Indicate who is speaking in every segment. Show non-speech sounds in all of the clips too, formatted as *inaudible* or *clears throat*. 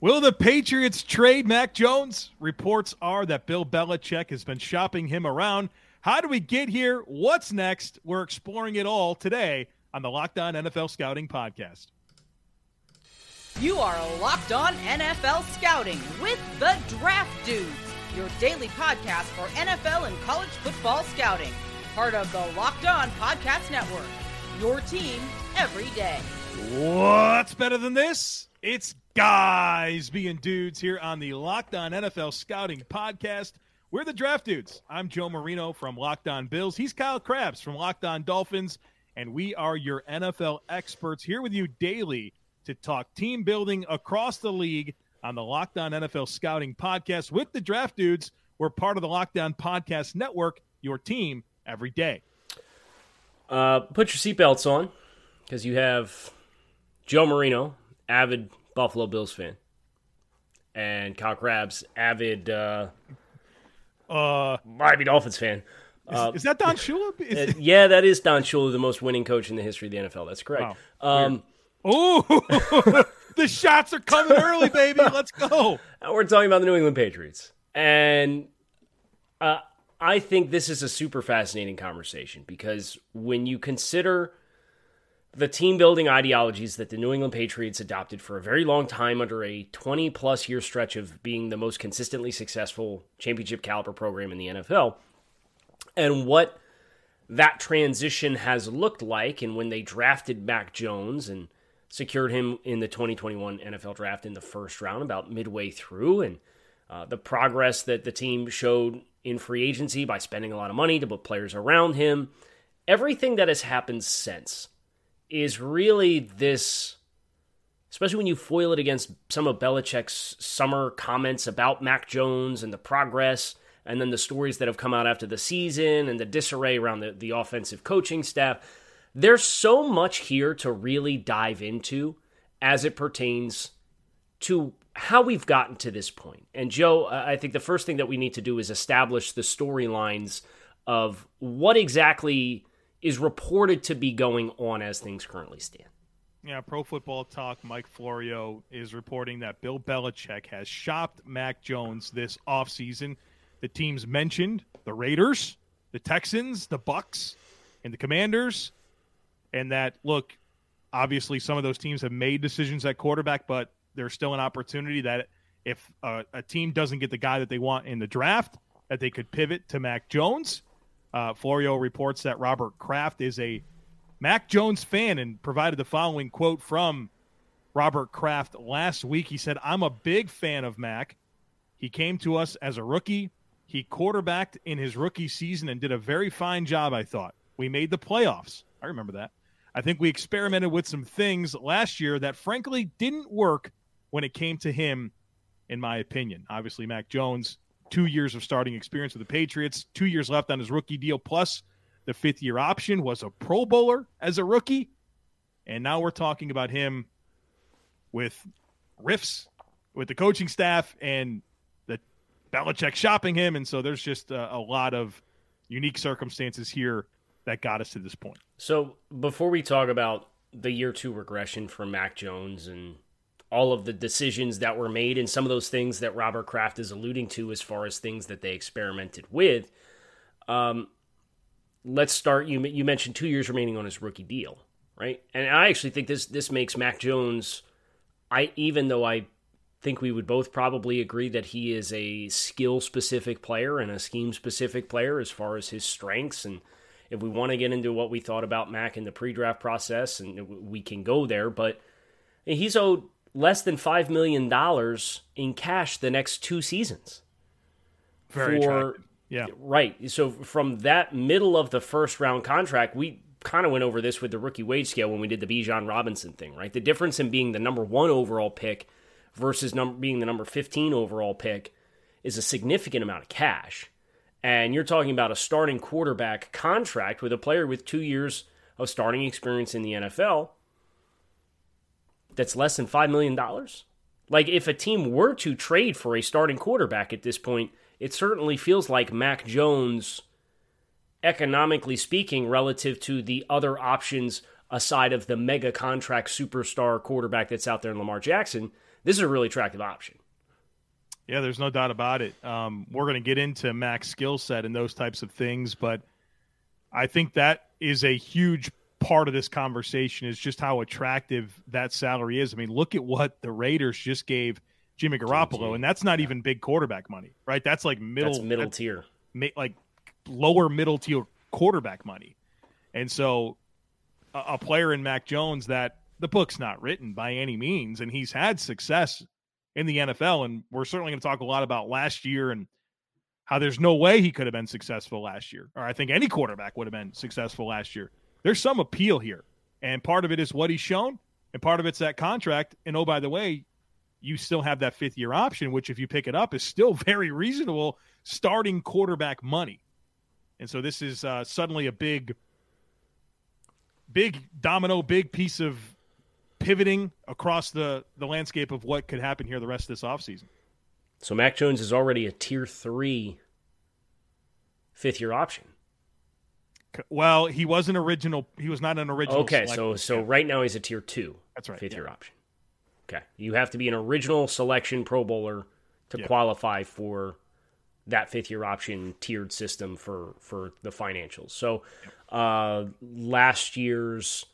Speaker 1: Will the Patriots trade Mac Jones? Reports are that Bill Belichick has been shopping him around. How do we get here? What's next? We're exploring it all today on the Locked On NFL Scouting podcast.
Speaker 2: You are Locked On NFL Scouting with the Draft Dudes, your daily podcast for NFL and college football scouting. Part of the Locked On Podcast Network. Your team every day.
Speaker 1: What's better than this? It's guys being dudes here on the Locked On NFL Scouting Podcast. We're the Draft Dudes. I'm Joe Marino from Locked On Bills. He's Kyle Crabbs from Locked On Dolphins, and we are your NFL experts here with you daily to talk team building across the league on the Locked On NFL Scouting Podcast with the Draft Dudes. We're part of the Locked On Podcast Network, your team every day.
Speaker 3: Uh, put your seatbelts on because you have Joe Marino, avid Buffalo Bills fan, and Kyle Crabbs, avid uh,
Speaker 1: Uh,
Speaker 3: Miami Dolphins fan.
Speaker 1: is, is that Don Shula? Is, *laughs*
Speaker 3: Uh, yeah, that is Don Shula, the most winning coach in the history of the NFL. That's correct. Um,
Speaker 1: Ooh, *laughs* the shots are coming early, baby. Let's go. *laughs*
Speaker 3: we're talking about the New England Patriots, and uh, I think this is a super fascinating conversation because when you consider the team building ideologies that the New England Patriots adopted for a very long time under a 20 plus year stretch of being the most consistently successful championship caliber program in the NFL, and what that transition has looked like, and when they drafted Mac Jones and secured him in the 2021 NFL draft in the first round, about midway through, and uh, the progress that the team showed in free agency by spending a lot of money to put players around him, everything that has happened since is really this, especially when you foil it against some of Belichick's summer comments about Mac Jones and the progress, and then the stories that have come out after the season and the disarray around the, the offensive coaching staff. There's so much here to really dive into as it pertains to how we've gotten to this point. And Joe, I think the first thing that we need to do is establish the storylines of what exactly is reported to be going on as things currently stand.
Speaker 1: Yeah, Pro Football Talk, Mike Florio is reporting that Bill Belichick has shopped Mac Jones this offseason. The teams mentioned the Raiders, the Texans, the Bucs, and the Commanders. And that look, obviously some of those teams have made decisions at quarterback, but there's still an opportunity that if a, a team doesn't get the guy that they want in the draft, that they could pivot to Mac Jones. Uh, Florio reports that Robert Kraft is a Mac Jones fan and provided the following quote from Robert Kraft last week. He said, I'm a big fan of Mac. He came to us as a rookie. He quarterbacked in his rookie season and did a very fine job, I thought. We made the playoffs. I remember that. I think we experimented with some things last year that frankly didn't work when it came to him, in my opinion. Obviously, Mac Jones, two years of starting experience with the Patriots, two years left on his rookie deal, plus the fifth year option, was a Pro Bowler as a rookie. And now we're talking about him with riffs with the coaching staff and the Belichick shopping him. And so there's just a, a lot of unique circumstances here that got us to this point.
Speaker 3: So before we talk about the year two regression for Mac Jones and all of the decisions that were made and some of those things that Robert Kraft is alluding to as far as things that they experimented with, um, let's start. You you mentioned two years remaining on his rookie deal, right? And I actually think this this makes Mac Jones. I even though I think we would both probably agree that he is a skill specific player and a scheme specific player as far as his strengths and if we want to get into what we thought about Mac in the pre-draft process and we can go there but he's owed less than 5 million dollars in cash the next two seasons
Speaker 1: Very
Speaker 3: for
Speaker 1: attractive. Yeah.
Speaker 3: right so from that middle of the first round contract we kind of went over this with the rookie wage scale when we did the Bijan Robinson thing right the difference in being the number 1 overall pick versus number being the number 15 overall pick is a significant amount of cash. And you're talking about a starting quarterback contract with a player with two years of starting experience in the NFL that's less than $5 million. Like, if a team were to trade for a starting quarterback at this point, it certainly feels like Mac Jones, economically speaking, relative to the other options aside of the mega contract superstar quarterback that's out there in Lamar Jackson, this is a really attractive option.
Speaker 1: Yeah, there's no doubt about it. Um, we're going to get into Mac's skill set and those types of things, but I think that is a huge part of this conversation is just how attractive that salary is. I mean, look at what the Raiders just gave Jimmy Garoppolo, and that's not even big quarterback money, right? That's like middle
Speaker 3: That's middle
Speaker 1: that's
Speaker 3: tier.
Speaker 1: like lower middle tier quarterback money. And so a, a player in Mac Jones that the book's not written by any means, and he's had success in the NFL. And we're certainly going to talk a lot about last year and how there's no way he could have been successful last year, or I think any quarterback would have been successful last year. There's some appeal here. And part of it is what he's shown, and part of it's that contract. And oh, by the way, you still have that fifth year option, which, if you pick it up, is still *laughs* very reasonable starting quarterback money. And so this is uh, suddenly a big, big domino, big piece of pivoting across the, the landscape of what could happen here the rest of this offseason.
Speaker 3: So Mac Jones is already a tier three fifth year option.
Speaker 1: Well, he was an original. He was not an original.
Speaker 3: Okay, so so
Speaker 1: Yeah,
Speaker 3: right now he's a tier two.
Speaker 1: That's right,
Speaker 3: Fifth
Speaker 1: yeah.
Speaker 3: year option. Okay. You have to be an original selection pro bowler to
Speaker 1: Yeah.
Speaker 3: qualify for that fifth year option tiered system for for the financials. So uh last year's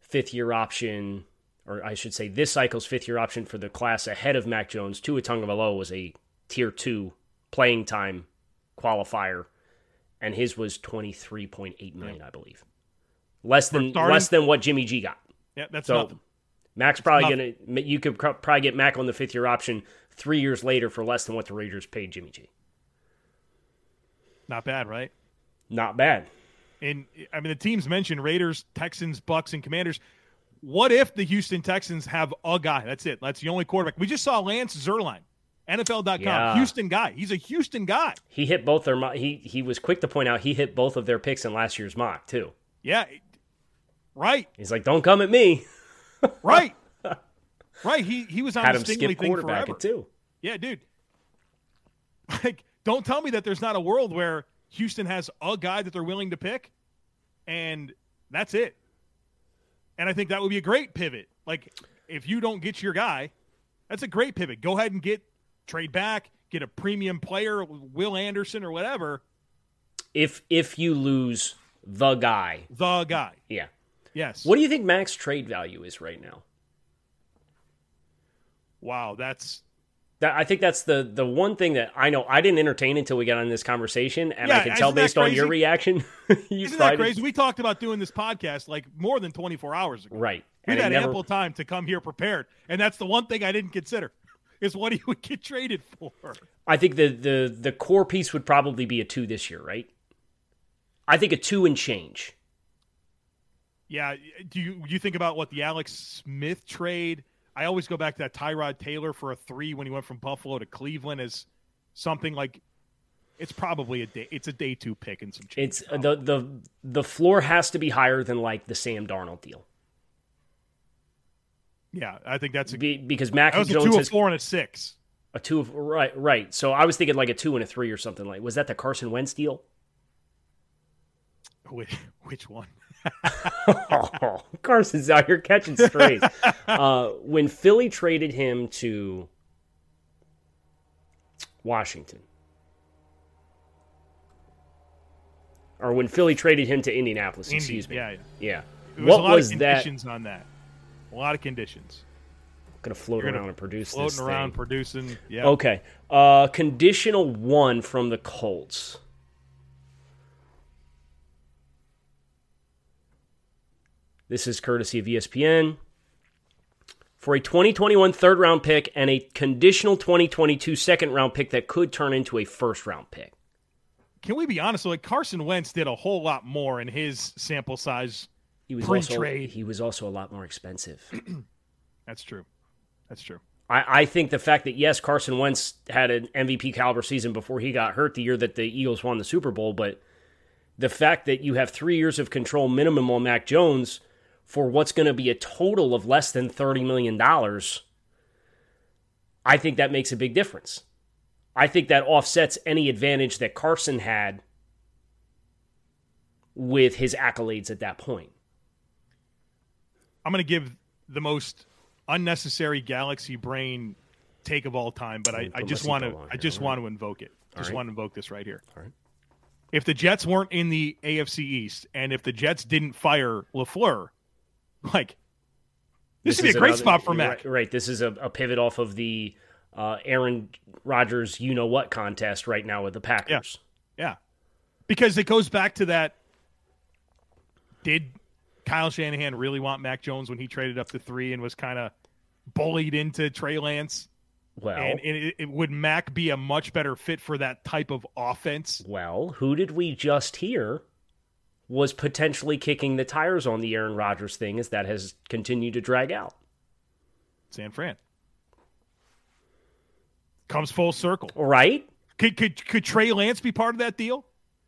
Speaker 3: fifth year option or I should say this cycle's fifth year option for the class ahead of Mac Jones, Tua Tagovailoa was a tier 2 playing time qualifier and his was 23.8 million, I believe. Less than less than what Jimmy G got.
Speaker 1: yeah, that's
Speaker 3: So
Speaker 1: nothing.
Speaker 3: Mac's probably
Speaker 1: nothing.
Speaker 3: gonna. You could probably get Mac on the fifth year option three years later for less than what the Raiders paid Jimmy G.
Speaker 1: Not bad, right?
Speaker 3: Not bad.
Speaker 1: And I mean, the teams mentioned Raiders, Texans, Bucs, and Commanders. What if the Houston Texans have a guy? That's it. That's the only quarterback. We just saw Lance Zierlein, NFL.com,
Speaker 3: Yeah.
Speaker 1: Houston guy. He's a Houston guy.
Speaker 3: He hit both their. mo- He he was quick to point out he hit both of their picks in last year's mock too.
Speaker 1: Yeah, right,
Speaker 3: He's like, "Don't come at me." *laughs*
Speaker 1: right, right. He he was on
Speaker 3: Had
Speaker 1: the Stingley
Speaker 3: skip
Speaker 1: thing
Speaker 3: quarterback
Speaker 1: forever.
Speaker 3: too.
Speaker 1: Yeah, dude. *laughs* Like, don't tell me that there's not a world where Houston has a guy that they're willing to pick, and that's it. And I think that would be a great pivot. Like, if you don't get your guy, that's a great pivot. Go ahead and get trade back, get a premium player, Will Anderson or whatever,
Speaker 3: If if you lose the guy,
Speaker 1: the guy.
Speaker 3: yeah.
Speaker 1: Yes.
Speaker 3: What do you think max trade value is right now?
Speaker 1: Wow, that's
Speaker 3: That I think that's the the one thing that I know I didn't entertain until we got on this conversation, and
Speaker 1: Yeah,
Speaker 3: I can tell based on your reaction. *laughs* you
Speaker 1: isn't that crazy? We talked about doing this podcast like more than 24 hours ago.
Speaker 3: Right.
Speaker 1: We've
Speaker 3: And
Speaker 1: had
Speaker 3: never-
Speaker 1: ample time to come here prepared, and that's the one thing I didn't consider is what he *laughs* would get traded for.
Speaker 3: I think the the the core piece would probably be a two this year, right? I think a two and change.
Speaker 1: Yeah, do you do you think about what the Alex Smith trade? I always go back to that Tyrod Taylor for a three when he went from Buffalo to Cleveland as something like it's probably a day. It's a day two pick and some. change.
Speaker 3: It's uh, the the the floor has to be higher than like the Sam Darnold deal
Speaker 1: yeah, I think that's a.
Speaker 3: be, because Mac
Speaker 1: was a
Speaker 3: Jones
Speaker 1: two, a
Speaker 3: has
Speaker 1: four, and a six.
Speaker 3: a two of right right. So I was thinking like a two and a three or something like. Was that the Carson Wentz deal? *laughs*
Speaker 1: Which, which one? *laughs* *laughs*
Speaker 3: oh, Carson's out here catching strays. uh, when Philly traded him to Washington, or when Philly traded him to Indianapolis,
Speaker 1: Indy,
Speaker 3: excuse me.
Speaker 1: Yeah, yeah.
Speaker 3: Yeah.
Speaker 1: Was
Speaker 3: What
Speaker 1: a lot
Speaker 3: was
Speaker 1: of
Speaker 3: that?
Speaker 1: on that? A lot of conditions.
Speaker 3: Going to float
Speaker 1: You're gonna
Speaker 3: around and produce
Speaker 1: Floating
Speaker 3: this
Speaker 1: around,
Speaker 3: thing.
Speaker 1: producing. Yeah.
Speaker 3: Okay. Uh, conditional one from the Colts. This is courtesy of ESPN. For a 2021 third round pick and a conditional 2022 second round pick that could turn into a first round pick.
Speaker 1: Can we be honest? Like Carson Wentz did a whole lot more in his sample size.
Speaker 3: He was also he was also a lot more expensive. *clears throat*
Speaker 1: That's true. That's true.
Speaker 3: I, I think the fact that yes, Carson Wentz had an MVP caliber season before he got hurt the year that the Eagles won the Super Bowl, but the fact that you have three years of control minimum on Mac Jones for what's going to be a total of less than $30 million, I think that makes a big difference. I think that offsets any advantage that Carson had with his accolades at that point.
Speaker 1: I'm going to give the most unnecessary galaxy brain take of all time, but I, I just want to I just want to invoke it. Just right. want to invoke this right here.
Speaker 3: All right.
Speaker 1: If the Jets weren't in the AFC East, and if the Jets didn't fire LaFleur, like this, this would be a great another, spot for Mac.
Speaker 3: Right, right. This is a, a, pivot off of the uh, Aaron Rodgers, you know what contest right now with the Packers.
Speaker 1: Yeah. yeah, because it goes back to that. Did Kyle Shanahan really want Mac Jones when he traded up to three and was kind of bullied into Trey Lance?
Speaker 3: Well,
Speaker 1: and it, it, would Mac be a much better fit for that type of offense?
Speaker 3: Well, who did we just hear was potentially kicking the tires on the Aaron Rodgers thing as that has continued to drag out?
Speaker 1: San Fran comes full circle,
Speaker 3: right?
Speaker 1: Could could could Trey Lance be part of that deal?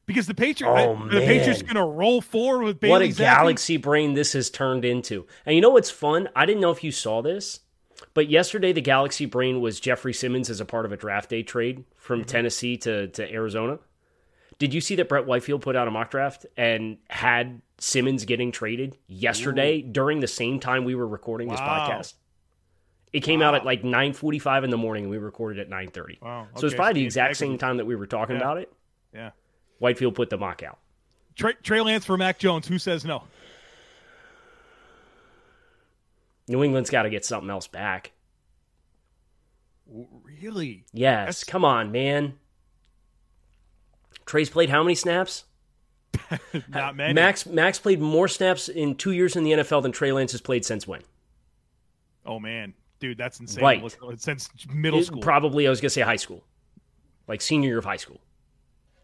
Speaker 1: Because the Patriots, oh, the Patriots going to roll forward with Bailey
Speaker 3: What a
Speaker 1: Zappe.
Speaker 3: galaxy brain this has turned into. And you know what's fun? I didn't know if you saw this, but yesterday the galaxy brain was Jeffrey Simmons as a part of a draft day trade from mm-hmm. Tennessee to, to Arizona. Did you see that Brett Whitefield put out a mock draft and had Simmons getting traded yesterday Ooh. during the same time we were recording wow. this podcast? It came wow. out at like 9:45 in the morning and we recorded at 9:30. Wow. Okay. So it's probably the exact same time that we were talking
Speaker 1: yeah.
Speaker 3: about it.
Speaker 1: Yeah.
Speaker 3: Whitefield put the mock out.
Speaker 1: Trey, Trey Lance for Mac Jones. Who says no?
Speaker 3: New England's got to get something else back.
Speaker 1: Really?
Speaker 3: Yes. That's... Come on, man. Trey's played how many snaps? *laughs*
Speaker 1: Not many.
Speaker 3: Max Max played more snaps in two years in the NFL than Trey Lance has played since when?
Speaker 1: Oh man, dude, that's insane.
Speaker 3: Right.
Speaker 1: Since middle school.
Speaker 3: Probably, I was gonna say high school, like senior year of high school.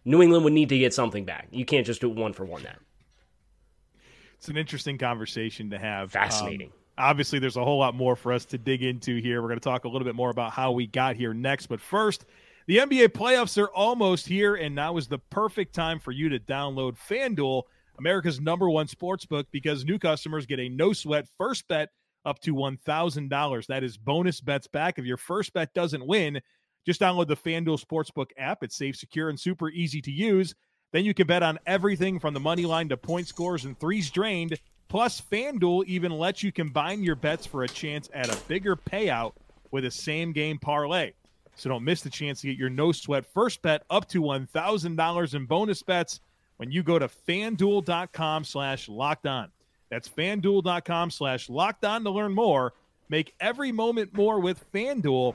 Speaker 3: New England would need to get something back. You can't just do it one for one that.
Speaker 1: It's an interesting conversation to have.
Speaker 3: Fascinating. Um,
Speaker 1: obviously, there's a whole lot more for us to dig into here. We're going to talk a little bit more about how we got here next. But first, the NBA playoffs are almost here, and now is the perfect time for you to download FanDuel, America's number one sports book, because new customers get a no sweat first bet up to $1,000. That is bonus bets back. If your first bet doesn't win, just download the FanDuel Sportsbook app. It's safe, secure, and super easy to use. Then you can bet on everything from the money line to point scores and threes drained. Plus, FanDuel even lets you combine your bets for a chance at a bigger payout with a same game parlay. So don't miss the chance to get your no sweat first bet up to $1,000 in bonus bets when you go to fanduel.com slash locked on. That's fanduel.com slash locked on to learn more. Make every moment more with FanDuel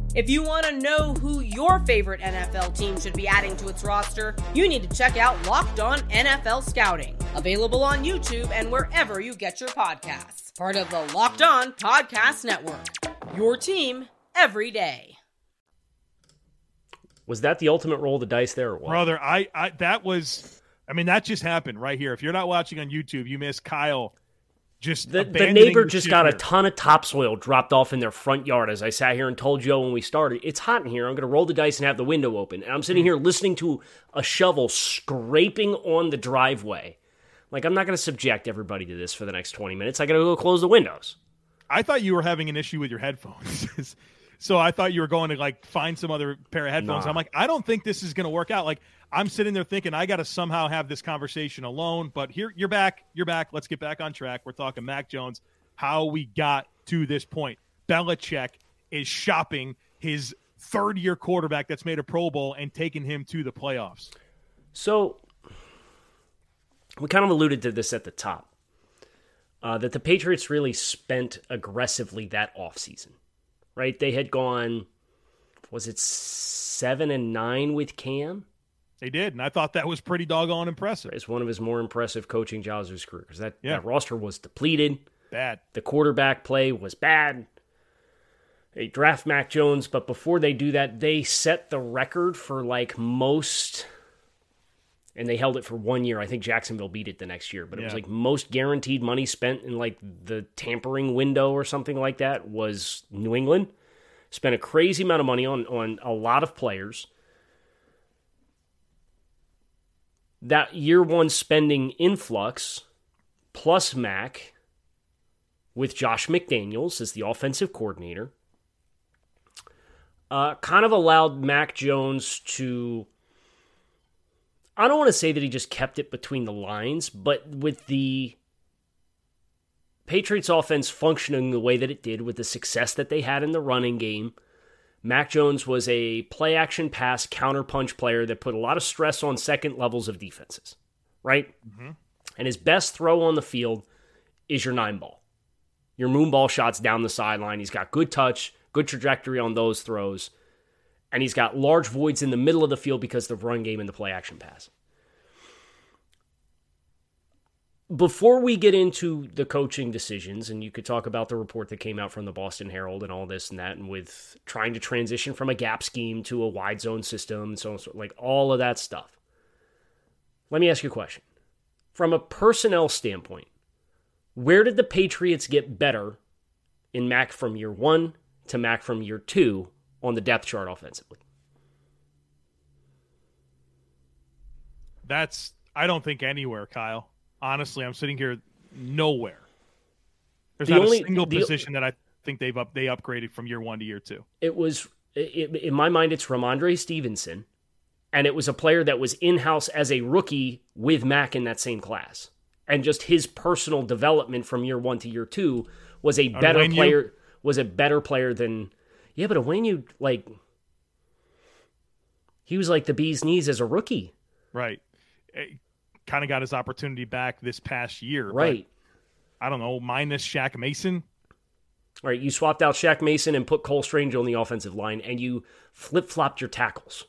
Speaker 2: If you want to know who your favorite NFL team should be adding to its roster, you need to check out Locked On NFL Scouting, available on YouTube and wherever you get your podcasts. Part of the Locked On Podcast Network. Your team every day.
Speaker 3: Was that the ultimate roll of the dice there,
Speaker 1: Brother, I, I that was I mean that just happened right here. If you're not watching on YouTube, you miss Kyle just
Speaker 3: the, the neighbor just got a ton of topsoil dropped off in their front yard as I sat here and told Joe when we started, it's hot in here. I'm going to roll the dice and have the window open. And I'm sitting hmm. here listening to a shovel scraping on the driveway. Like, I'm not going to subject everybody to this for the next 20 minutes. I got to go close the windows.
Speaker 1: I thought you were having an issue with your headphones. *laughs* so I thought you were going to like find some other pair of headphones. Nah. I'm like, I don't think this is going to work out. Like, I'm sitting there thinking I got to somehow have this conversation alone. But here, you're back. You're back. Let's get back on track. We're talking Mac Jones, how we got to this point. Belichick is shopping his third year quarterback that's made a Pro Bowl and taking him to the playoffs.
Speaker 3: So we kind of alluded to this at the top uh, that the Patriots really spent aggressively that offseason, right? They had gone was it seven and nine with Cam?
Speaker 1: They did, and I thought that was pretty doggone impressive.
Speaker 3: It's one of his more impressive coaching jobs of his career because that,
Speaker 1: Yeah.
Speaker 3: that roster was depleted.
Speaker 1: Bad.
Speaker 3: The quarterback play was bad. They draft Mac Jones, but before they do that, they set the record for like most, and they held it for one year. I think Jacksonville beat it the next year, but it was like most guaranteed money spent in like the tampering window or something like that was New England. Spent a crazy amount of money on on a lot of players. That year one spending influx plus Mac with Josh McDaniels as the offensive coordinator, uh, kind of allowed Mac Jones to. I don't want to say that he just kept it between the lines, but with the Patriots offense functioning the way that it did, with the success that they had in the running game, Mac Jones was a play action pass counterpunch player that put a lot of stress on second levels of defenses, right? Mm-hmm. And his best throw on the field is your nine ball your moon ball shots down the sideline. He's got good touch, good trajectory on those throws, and he's got large voids in the middle of the field because the run game and the play action pass. Before we get into the coaching decisions, and you could talk about the report that came out from the Boston Herald and all this and that, and with trying to transition from a gap scheme to a wide zone system, and so on, so like all of that stuff. Let me ask you a question. From a personnel standpoint, where did the Patriots get better in Mac from year one to Mac from year two on the depth chart offensively?
Speaker 1: That's I don't think anywhere, Kyle. Honestly, I'm sitting here nowhere. There's
Speaker 3: The
Speaker 1: not
Speaker 3: only-
Speaker 1: a single
Speaker 3: the-
Speaker 1: position that I think they've up they upgraded from year one to year two.
Speaker 3: It was, it, in my mind, it's Rhamondre Stevenson, and it was a player that was in house as a rookie with Mac in that same class. And just his personal development from year one to year two was a better player. Was a better player than, yeah, but when you like, he was like the bee's knees as a rookie,
Speaker 1: Right. Kind of got his opportunity back this past year.
Speaker 3: right?
Speaker 1: I don't know, minus Shaq Mason.
Speaker 3: All right, you swapped out Shaq Mason and put Cole Strange on the offensive line, and you flip flopped your tackles.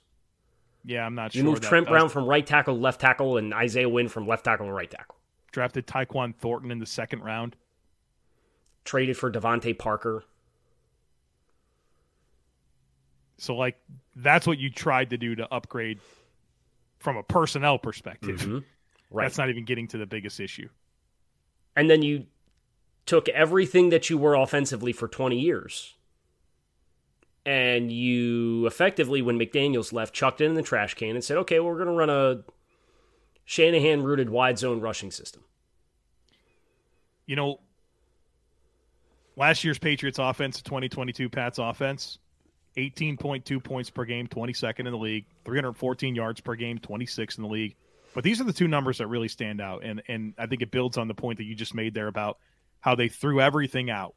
Speaker 1: Yeah, I'm not
Speaker 3: You
Speaker 1: sure.
Speaker 3: moved
Speaker 1: that
Speaker 3: Trent
Speaker 1: does-
Speaker 3: Brown from right tackle to left tackle, and Isaiah Wynn from left tackle to right tackle.
Speaker 1: drafted Tyquan Thornton in the second round.
Speaker 3: Traded for DeVante Parker.
Speaker 1: So like that's what you tried to do to upgrade from a personnel perspective.
Speaker 3: Mm-hmm. *laughs* Right.
Speaker 1: That's not even getting to the biggest issue.
Speaker 3: and then you took everything that you were offensively for 20 years and you effectively when mcdaniels left chucked it in the trash can and said okay well, we're going to run a shanahan rooted wide zone rushing system
Speaker 1: You know, last year's Patriots offense, 2022 Pats offense, 18.2 points per game, 22nd in the league, 314 yards per game, 26th in the league. But these are the two numbers that really stand out, and and I think it builds on the point that you just made there about how they threw everything out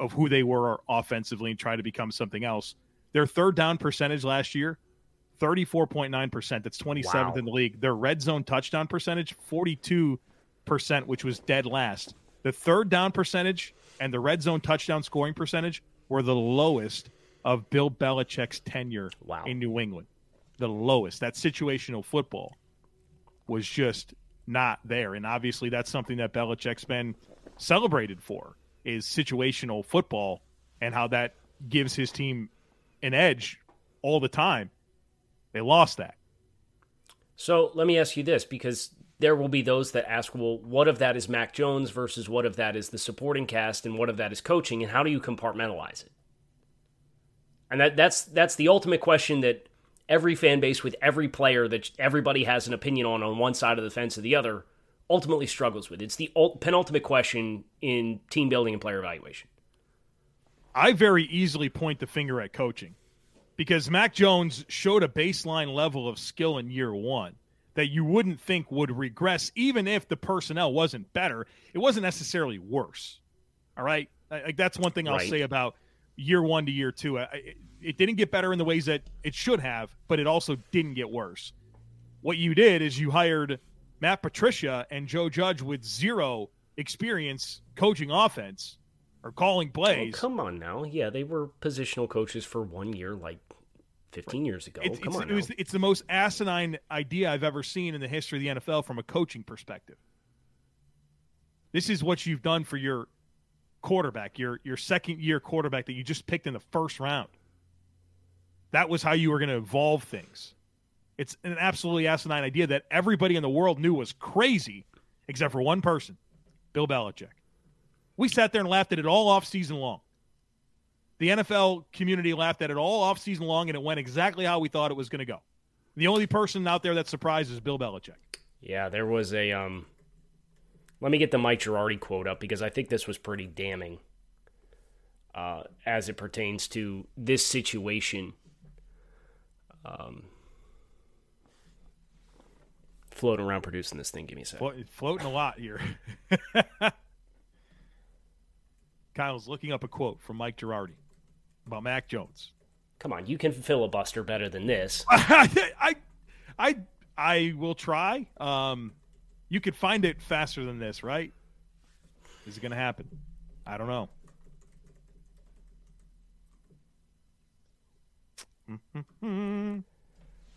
Speaker 1: of who they were offensively and tried to become something else. Their third down percentage last year, 34.9%. That's 27th
Speaker 3: Wow.
Speaker 1: in the league. Their red zone touchdown percentage, 42%, which was dead last. The third down percentage and the red zone touchdown scoring percentage were the lowest of Bill Belichick's tenure
Speaker 3: Wow.
Speaker 1: in New England. The lowest. That situational football was just not there. And obviously that's something that Belichick's been celebrated for is situational football and how that gives his team an edge all the time. They lost that.
Speaker 3: so let me ask you this because there will be those that ask well what of that is mac jones versus what of that is the supporting cast and what of that is coaching and how do you compartmentalize it and that, that's that's the ultimate question that every fan base with every player that everybody has an opinion on on one side of the fence or the other ultimately struggles with. It's the ult- penultimate question in team building and player evaluation.
Speaker 1: I very easily point the finger at coaching because Mac Jones showed a baseline level of skill in year one that you wouldn't think would regress, even if the personnel wasn't better. It wasn't necessarily worse. All right, like that's one thing I'll
Speaker 3: Right.
Speaker 1: say about year one to year two. I- I- It didn't get better in the ways that it should have, but it also didn't get worse. What you did is you hired Matt Patricia and Joe Judge with zero experience coaching offense or calling
Speaker 3: Oh,
Speaker 1: plays.
Speaker 3: come on now. Yeah, they were positional coaches for one year, like 15 years ago.
Speaker 1: It's,
Speaker 3: Come
Speaker 1: it's,
Speaker 3: on.
Speaker 1: it was, it's the most asinine idea I've ever seen in the history of the NFL from a coaching perspective. This is what you've done for your quarterback, your your second year quarterback that you just picked in the first round. That was how you were going to evolve things. It's an absolutely asinine idea that everybody in the world knew was crazy, except for one person, Bill Belichick. We sat there and laughed at it all off season long. The NFL community laughed at it all off season long, and it went exactly how we thought it was going to go. The only person out there that surprised is Bill Belichick.
Speaker 3: Yeah, there was a. Um, let me get the Mike Giardi quote up because I think this was pretty damning uh, as it pertains to this situation. Um, floating around producing this thing. Give me a second.
Speaker 1: Floating a lot here. *laughs* Kyle's looking up a quote from Mike Giardi about Mac Jones.
Speaker 3: Come on, you can filibuster better than this. *laughs*
Speaker 1: I, I, I will try. Um, you could find it faster than this, right? Is it going to happen? I don't know. *laughs*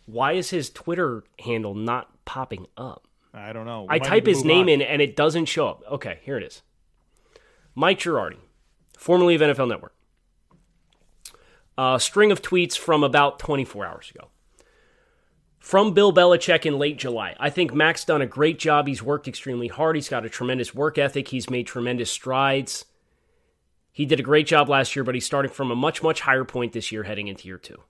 Speaker 3: Why is his Twitter handle not popping up?
Speaker 1: I don't know. We
Speaker 3: I type his name
Speaker 1: on.
Speaker 3: in and it doesn't show up. Okay, here it is. Mike Giardi, formerly of NFL Network. A string of tweets from about 24 hours ago. From Bill Belichick in late July. I think Mac's done a great job. He's worked extremely hard. He's got a tremendous work ethic. He's made tremendous strides. He did a great job last year, but he's starting from a much, much higher point this year heading into year two.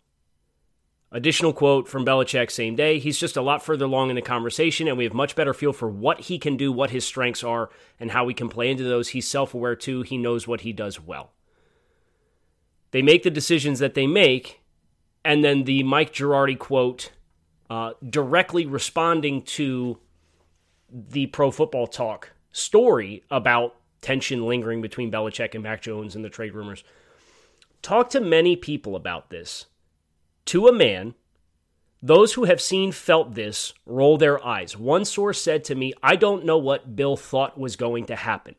Speaker 3: Additional quote from Belichick, same day. He's just a lot further along in the conversation, and we have much better feel for what he can do, what his strengths are, and how we can play into those. He's self aware too. He knows what he does well. They make the decisions that they make, and then the Mike Giardi quote uh, directly responding to the Pro Football Talk story about tension lingering between Belichick and Mac Jones and the trade rumors. Talk to many people about this to a man. Those who have seen, felt this, roll their eyes. One source said to me, I don't know what Bill thought was going to happen.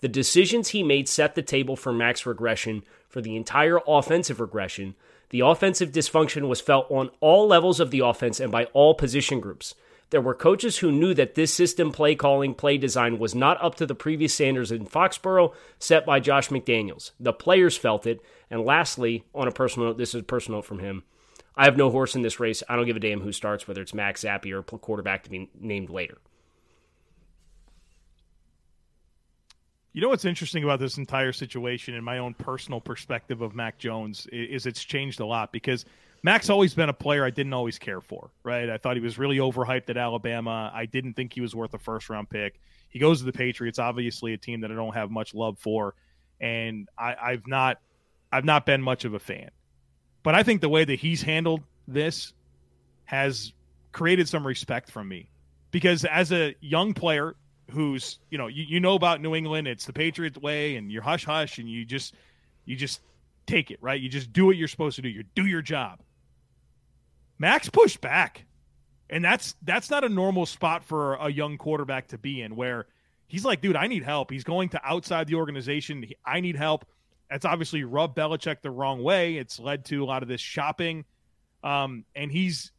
Speaker 3: The decisions he made set the table for Mac's regression, for the entire offensive regression. The offensive dysfunction was felt on all levels of the offense and by all position groups. There were coaches who knew that this system play calling, play design was not up to the previous standards in Foxborough set by Josh McDaniels. The players felt it. And lastly, on a personal note, this is a personal note from him. I have no horse in this race. I don't give a damn who starts, whether it's Max Zappe or quarterback to be named later.
Speaker 1: You know what's interesting about this entire situation, in my own personal perspective of Mac Jones, i- is it's changed a lot because Mac's always been a player I didn't always care for, right? I thought he was really overhyped at Alabama. I didn't think he was worth a first round pick. He goes to the Patriots, obviously a team that I don't have much love for, and I, I've not, I've not been much of a fan. But I think the way that he's handled this has created some respect from me because as a young player who's you know you, you know about New England, it's the Patriots way, and you're hush hush, and you just you just take it right. You just do what you're supposed to do. You do your job. Max pushed back, and that's that's not a normal spot for a young quarterback to be in, where he's like, dude, I need help. He's going to outside the organization. I need help. That's obviously rubbed Belichick the wrong way. It's led to a lot of this shopping, um, and he's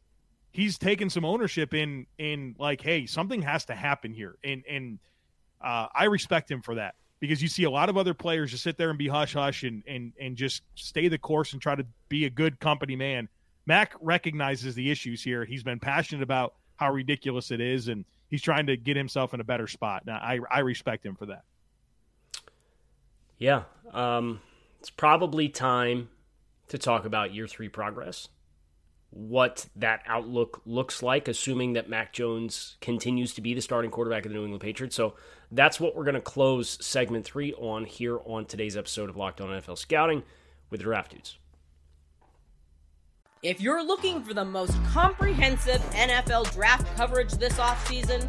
Speaker 1: he's taken some ownership in in like, hey, something has to happen here, and and uh, I respect him for that because you see a lot of other players just sit there and be hush hush and and and just stay the course and try to be a good company man. Mac recognizes the issues here. He's been passionate about how ridiculous it is, and he's trying to get himself in a better spot. Now, I I respect him for that.
Speaker 3: Yeah, um, it's probably time to talk about year three progress. What that outlook looks like, assuming that Mac Jones continues to be the starting quarterback of the New England Patriots. So that's what we're going to close segment three on here on today's episode of Locked On NFL Scouting with the Draft Dudes.
Speaker 2: If you're looking for the most comprehensive NFL draft coverage this offseason,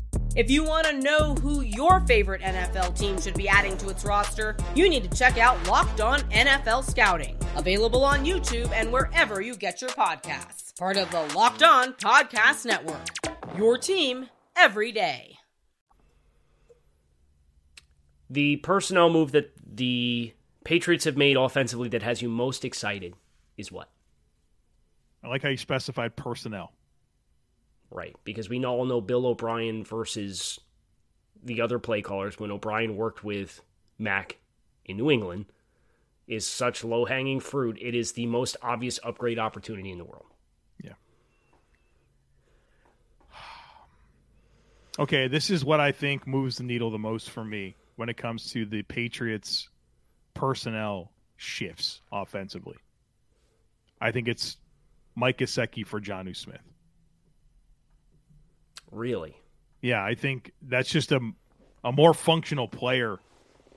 Speaker 2: If you want to know who your favorite NFL team should be adding to its roster, you need to check out Locked On NFL Scouting, available on YouTube and wherever you get your podcasts. Part of the Locked On Podcast Network. Your team every day.
Speaker 3: The personnel move that the Patriots have made offensively that has you most excited is what?
Speaker 1: I like how you specified personnel.
Speaker 3: Right, because we all know Bill O'Brien versus the other play callers when O'Brien worked with Mac in New England is such low hanging fruit. It is the most obvious upgrade opportunity in the world.
Speaker 1: Yeah. *sighs* Okay, this is what I think moves the needle the most for me when it comes to the Patriots personnel shifts offensively. I think it's Mike Gesicki for Jonnu Smith.
Speaker 3: Really?
Speaker 1: Yeah, I think that's just a, a more functional player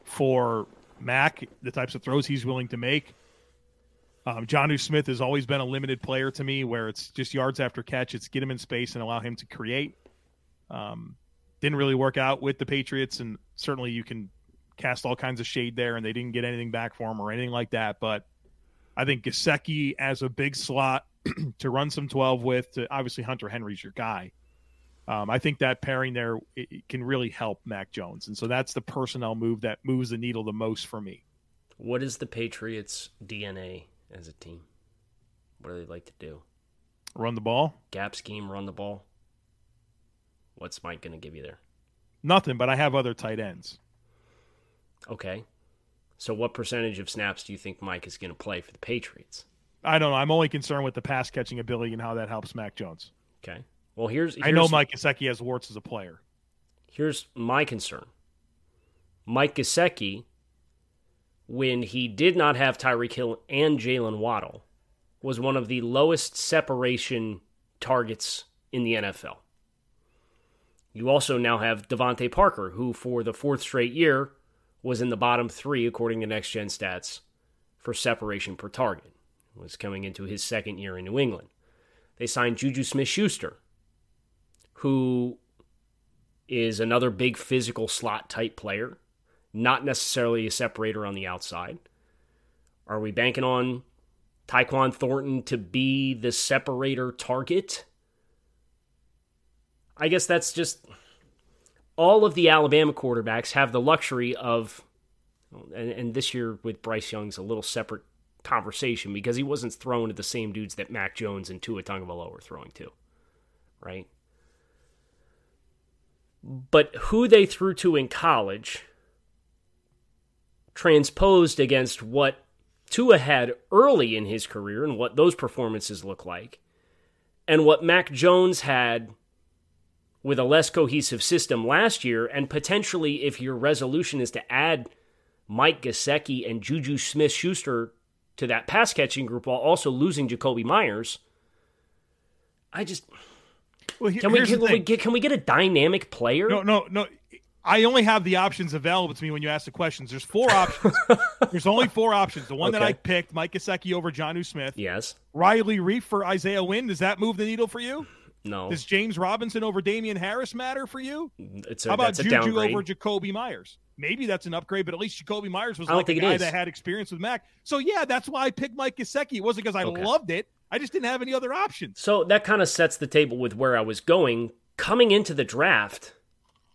Speaker 1: for Mac, the types of throws he's willing to make. Um, Jonnu Smith has always been a limited player to me where it's just yards after catch. It's get him in space and allow him to create. Um, didn't really work out with the Patriots, and certainly you can cast all kinds of shade there, and they didn't get anything back for him or anything like that. But I think Gesicki as a big slot *clears throat* to run some 12 with, to obviously Hunter Henry's your guy. Um, I think that pairing there it, it can really help Mac Jones, and so that's the personnel move that moves the needle the most for me.
Speaker 3: What is the Patriots' DNA as a team? What do they like to do?
Speaker 1: Run the ball.
Speaker 3: Gap scheme, run the ball. What's Mike going to give you there?
Speaker 1: Nothing, but I have other tight ends.
Speaker 3: Okay. So, what percentage of snaps do you think Mike is going to play for the Patriots?
Speaker 1: I don't know. I'm only concerned with the pass catching ability and how that helps Mac Jones.
Speaker 3: Okay. Well, here's, here's
Speaker 1: I know Mike Gesicki has warts as a player.
Speaker 3: Here's my concern. Mike Gesicki, when he did not have Tyreek Hill and Jaylen Waddle, was one of the lowest separation targets in the NFL. You also now have DeVante Parker, who for the fourth straight year was in the bottom three according to Next Gen Stats for separation per target. Was coming into his second year in New England. They signed Juju Smith Schuster, who is another big physical slot type player, not necessarily a separator on the outside. Are we banking on Tyquan Thornton to be the separator target? I guess that's just all of the Alabama quarterbacks have the luxury of, and, and this year with Bryce Young's a little separate conversation because he wasn't thrown to the same dudes that Mac Jones and Tua Tagovailoa were throwing to, right? But who they threw to in college transposed against what Tua had early in his career and what those performances look like, and what Mac Jones had with a less cohesive system last year, and potentially if your resolution is to add Mike Gesicki and Juju Smith Schuster to that pass catching group while also losing Jakobi Meyers. I just
Speaker 1: well, here,
Speaker 3: can we can we get can we get a dynamic player?
Speaker 1: No, no, no. I only have the options available to me when you ask the questions. There's four options. *laughs* There's only four options. The one
Speaker 3: Okay.
Speaker 1: that I picked, Mike Gesicki over Jonnu Smith.
Speaker 3: Yes.
Speaker 1: Riley Reiff for Isaiah Wynn. Does that move the needle for you?
Speaker 3: No.
Speaker 1: Does James Robinson over Damien Harris matter for you?
Speaker 3: It's a,
Speaker 1: How about Juju
Speaker 3: downgrade.
Speaker 1: over Jakobi Meyers? Maybe that's an upgrade, but at least Jakobi Meyers was like a guy that had experience with Mac. So yeah, that's why I picked Mike Gesicki. It wasn't because I
Speaker 3: Okay.
Speaker 1: loved it. I just didn't have any other options.
Speaker 3: So that kind of sets the table with where I was going. Coming into the draft,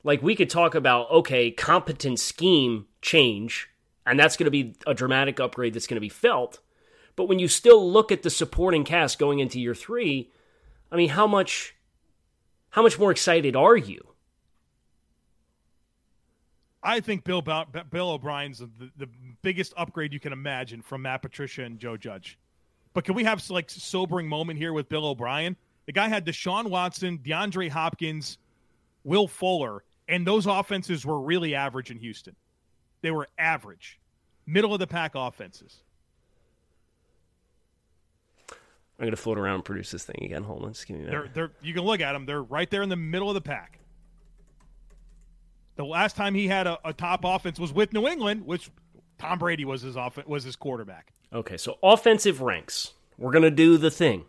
Speaker 3: like we could talk about, okay, competent scheme change, and that's going to be a dramatic upgrade that's going to be felt. But when you still look at the supporting cast going into year three, I mean, how much, how much more excited are you?
Speaker 1: I think Bill Bill O'Brien's the, the biggest upgrade you can imagine from Matt Patricia and Joe Judge. But can we have like sobering moment here with Bill O'Brien? The guy had Deshaun Watson, DeAndre Hopkins, Will Fuller, and those offenses were really average in Houston. They were average, middle of the pack offenses.
Speaker 3: I'm going to float around and produce this thing again. Hold on, just give me a minute.
Speaker 1: They're, they're, you can look at them; they're right there in the middle of the pack. The last time he had a, a top offense was with New England, which Tom Brady was his off, was his quarterback.
Speaker 3: Okay, so offensive ranks. We're going to do the thing.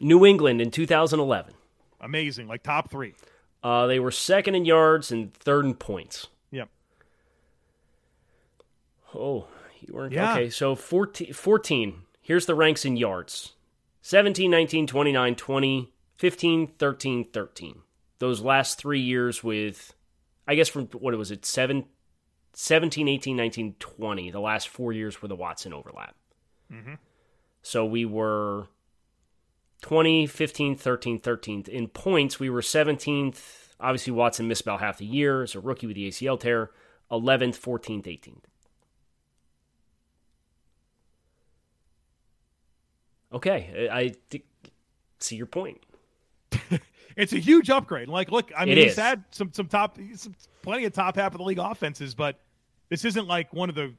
Speaker 3: New England in 2011.
Speaker 1: Amazing, like top three.
Speaker 3: Uh, they were second in yards and third in points.
Speaker 1: Yep.
Speaker 3: Oh, you weren't
Speaker 1: Yeah.
Speaker 3: okay. So 14, 14. Here's the ranks in yards 17, 19, 29, 20, 15, 13, 13. Those last three years with, I guess from what was it, 7, 17, 18, 19, 20. The last four years were the Watson overlap. Mm-hmm. So we were 20, 15, 13, 13th. In points, we were 17th. Obviously, Watson missed about half the year as a rookie with the ACL tear. 11th, 14th, 18th. Okay, I, I see your point. *laughs*
Speaker 1: It's a huge upgrade. Like, look, I mean, he's had some some top, some, plenty of top half of the league offenses, but this isn't like one of the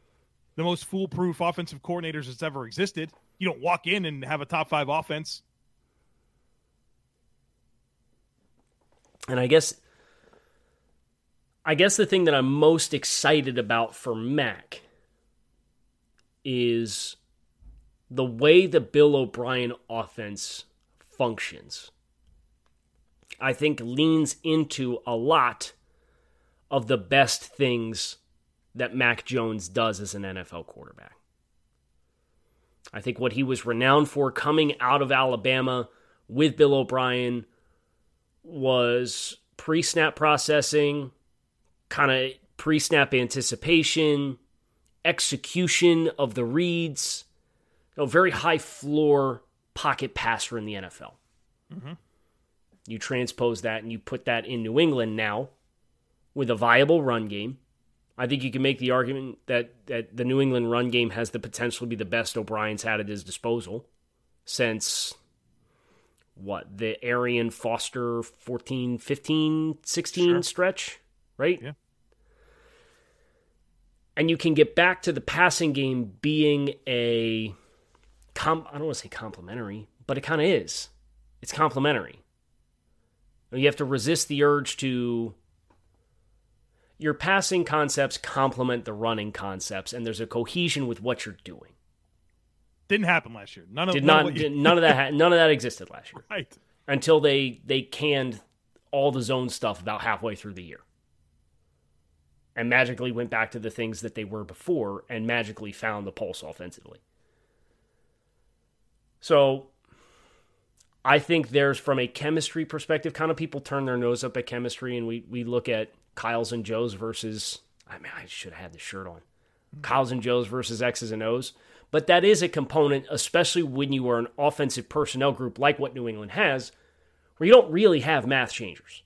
Speaker 1: the most foolproof offensive coordinators that's ever existed. You don't walk in and have a top five offense.
Speaker 3: And I guess I guess the thing that I'm most excited about for Mac is the way the Bill O'Brien offense functions. I think leans into a lot of the best things that Mac Jones does as an NFL quarterback. I think what he was renowned for coming out of Alabama with Bill O'Brien was pre snap processing, kind of pre snap anticipation, execution of the reads, you know, very high floor pocket passer in the NFL. Mm-hmm. You transpose that and you put that in New England now with a viable run game. I think you can make the argument that, that the New England run game has the potential to be the best O'Brien's had at his disposal since what the Arian Foster 14 15 16
Speaker 1: Sure.
Speaker 3: stretch, right?
Speaker 1: Yeah.
Speaker 3: And you can get back to the passing game being a com- I don't want to say complimentary, but it kind of is. It's complimentary. You have to resist the urge to your passing concepts complement the running concepts and there's a cohesion with what you're doing.
Speaker 1: Didn't happen last year. None of
Speaker 3: Did
Speaker 1: none
Speaker 3: not
Speaker 1: you-
Speaker 3: none of that ha- none of that existed last year
Speaker 1: right.
Speaker 3: until they they canned all the zone stuff about halfway through the year. And magically went back to the things that they were before and magically found the pulse offensively. So I think there's from a chemistry perspective, kind of people turn their nose up at chemistry and we we look at Kyle's and Joe's versus I mean I should have had the shirt on. Kyle's and Joe's versus X's and O's. But that is a component, especially when you are an offensive personnel group like what New England has, where you don't really have math changers.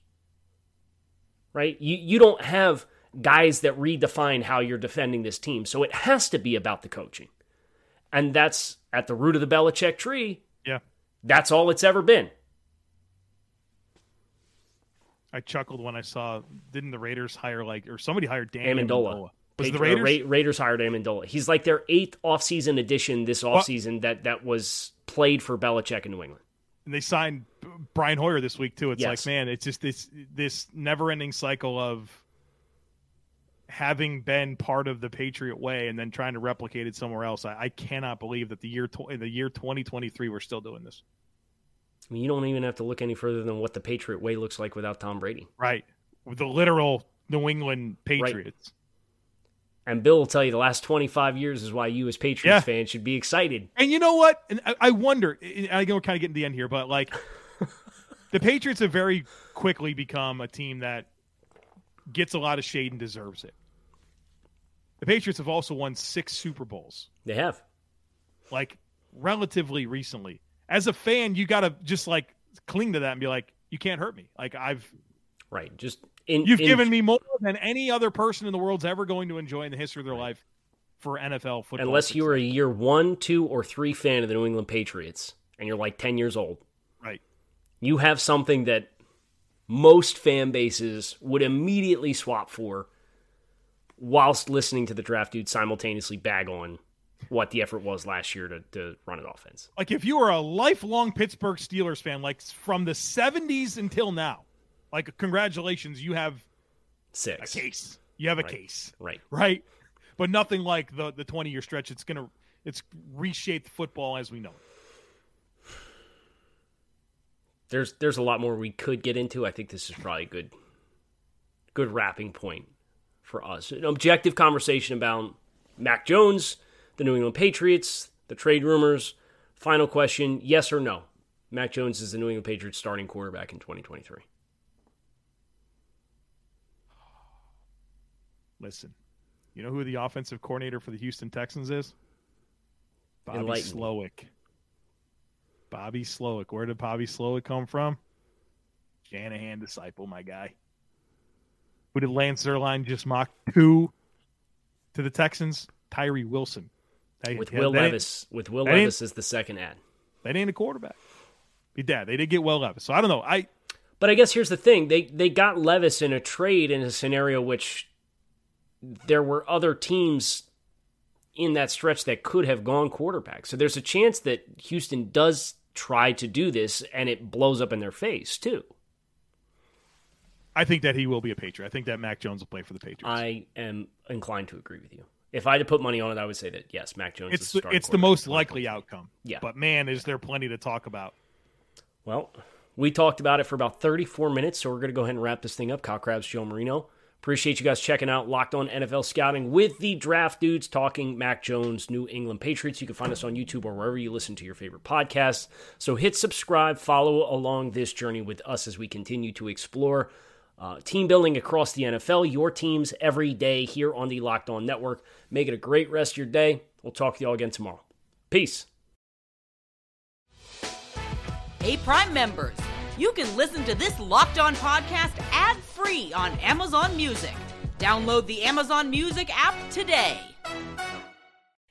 Speaker 3: Right? You you don't have guys that redefine how you're defending this team. So it has to be about the coaching. And that's at the root of the Belichick tree.
Speaker 1: Yeah.
Speaker 3: That's all it's ever been.
Speaker 1: I chuckled when I saw didn't the Raiders hire like or somebody hired Dan
Speaker 3: Amendola.
Speaker 1: Was it the Raiders?
Speaker 3: Ra- Raiders hired Amendola. He's like their eighth offseason addition this offseason that that was played for Belichick in New England.
Speaker 1: and they signed Brian Hoyer this week too. It's
Speaker 3: Yes.
Speaker 1: like, man, it's just this this never ending cycle of having been part of the Patriot way and then trying to replicate it somewhere else. I, I cannot believe that the year tw- the year twenty twenty three we're still doing this.
Speaker 3: I mean, you don't even have to look any further than what the Patriot way looks like without Tom Brady.
Speaker 1: Right, with the literal New England Patriots.
Speaker 3: And Bill will tell you the last 25 years is why you, as Patriots
Speaker 1: Yeah.
Speaker 3: fans, should be excited.
Speaker 1: And you know what? And I, I wonder. I know we're kind of getting to the end here, but like *laughs* the Patriots have very quickly become a team that gets a lot of shade and deserves it. The Patriots have also won six Super Bowls,
Speaker 3: They have.
Speaker 1: like relatively recently. As a fan, you got to just like cling to that and be like, you can't hurt me. Like I've
Speaker 3: Right. Just in.
Speaker 1: you've
Speaker 3: in-
Speaker 1: given me more than any other person in the world's ever going to enjoy in the history of their life for NFL football.
Speaker 3: Unless you were a year one, two, or three fan of the New England Patriots and you're like 10 years old,
Speaker 1: right.
Speaker 3: you have something that most fan bases would immediately swap for whilst listening to the draft dude simultaneously bag on what the effort was last year to, to run an offense.
Speaker 1: like if you were a lifelong Pittsburgh Steelers fan, like from the '70s until now, like congratulations, you have a
Speaker 3: Six.
Speaker 1: case. You have a
Speaker 3: Right.
Speaker 1: case,
Speaker 3: Right.
Speaker 1: right? But nothing like the the 20 year stretch. It's gonna it's reshaped football as we know it.
Speaker 3: there's there's a lot more we could get into. I think this is probably a good good wrapping point for us. An objective conversation about Mac Jones, the New England Patriots, the trade rumors. Final question: Yes or no? Mac Jones is the New England Patriots starting quarterback in 2023.
Speaker 1: Listen, you know who the offensive coordinator for the Houston Texans is? Bobby. Slowik. Bobby Slowik. Where did Bobby Slowik come from? Shanahan disciple, my guy. Who did Lance Zierlein just mock two to the Texans? Tyree Wilson. They-
Speaker 3: With
Speaker 1: yeah,
Speaker 3: Will
Speaker 1: ain't-
Speaker 3: Levis, with Will Levis as the second ad.
Speaker 1: That ain't a quarterback. Did. They did get Will Levis. So I don't know. I
Speaker 3: But I guess here's the thing: they they got Levis in a trade in a scenario which there were other teams in that stretch that could have gone quarterback. So there's a chance that Houston does try to do this and it blows up in their face too.
Speaker 1: I think that he will be a Patriot. I think that Mac Jones will play for the Patriots.
Speaker 3: I am inclined to agree with you. If I had to put money on it, I would say that yes, Mac Jones.
Speaker 1: it's
Speaker 3: is
Speaker 1: the, it's the most likely outcome.
Speaker 3: Yeah.
Speaker 1: But man, is there plenty to talk about.
Speaker 3: Well, we talked about it for about 34 minutes, so we're going to go ahead and wrap this thing up. Kyle Crabbs, Joe Marino. Appreciate you guys checking out Locked On NFL Scouting with the draft dudes talking Mac Jones, New England Patriots. You can find us on YouTube or wherever you listen to your favorite podcasts. So hit subscribe, follow along this journey with us as we continue to explore uh, team building across the NFL, your teams every day here on the Locked On Network. Make it a great rest of your day. We'll talk to you all again tomorrow. Peace.
Speaker 2: Hey, Prime members, you can listen to this Locked On podcast ad free on Amazon Music. Download the Amazon Music app today.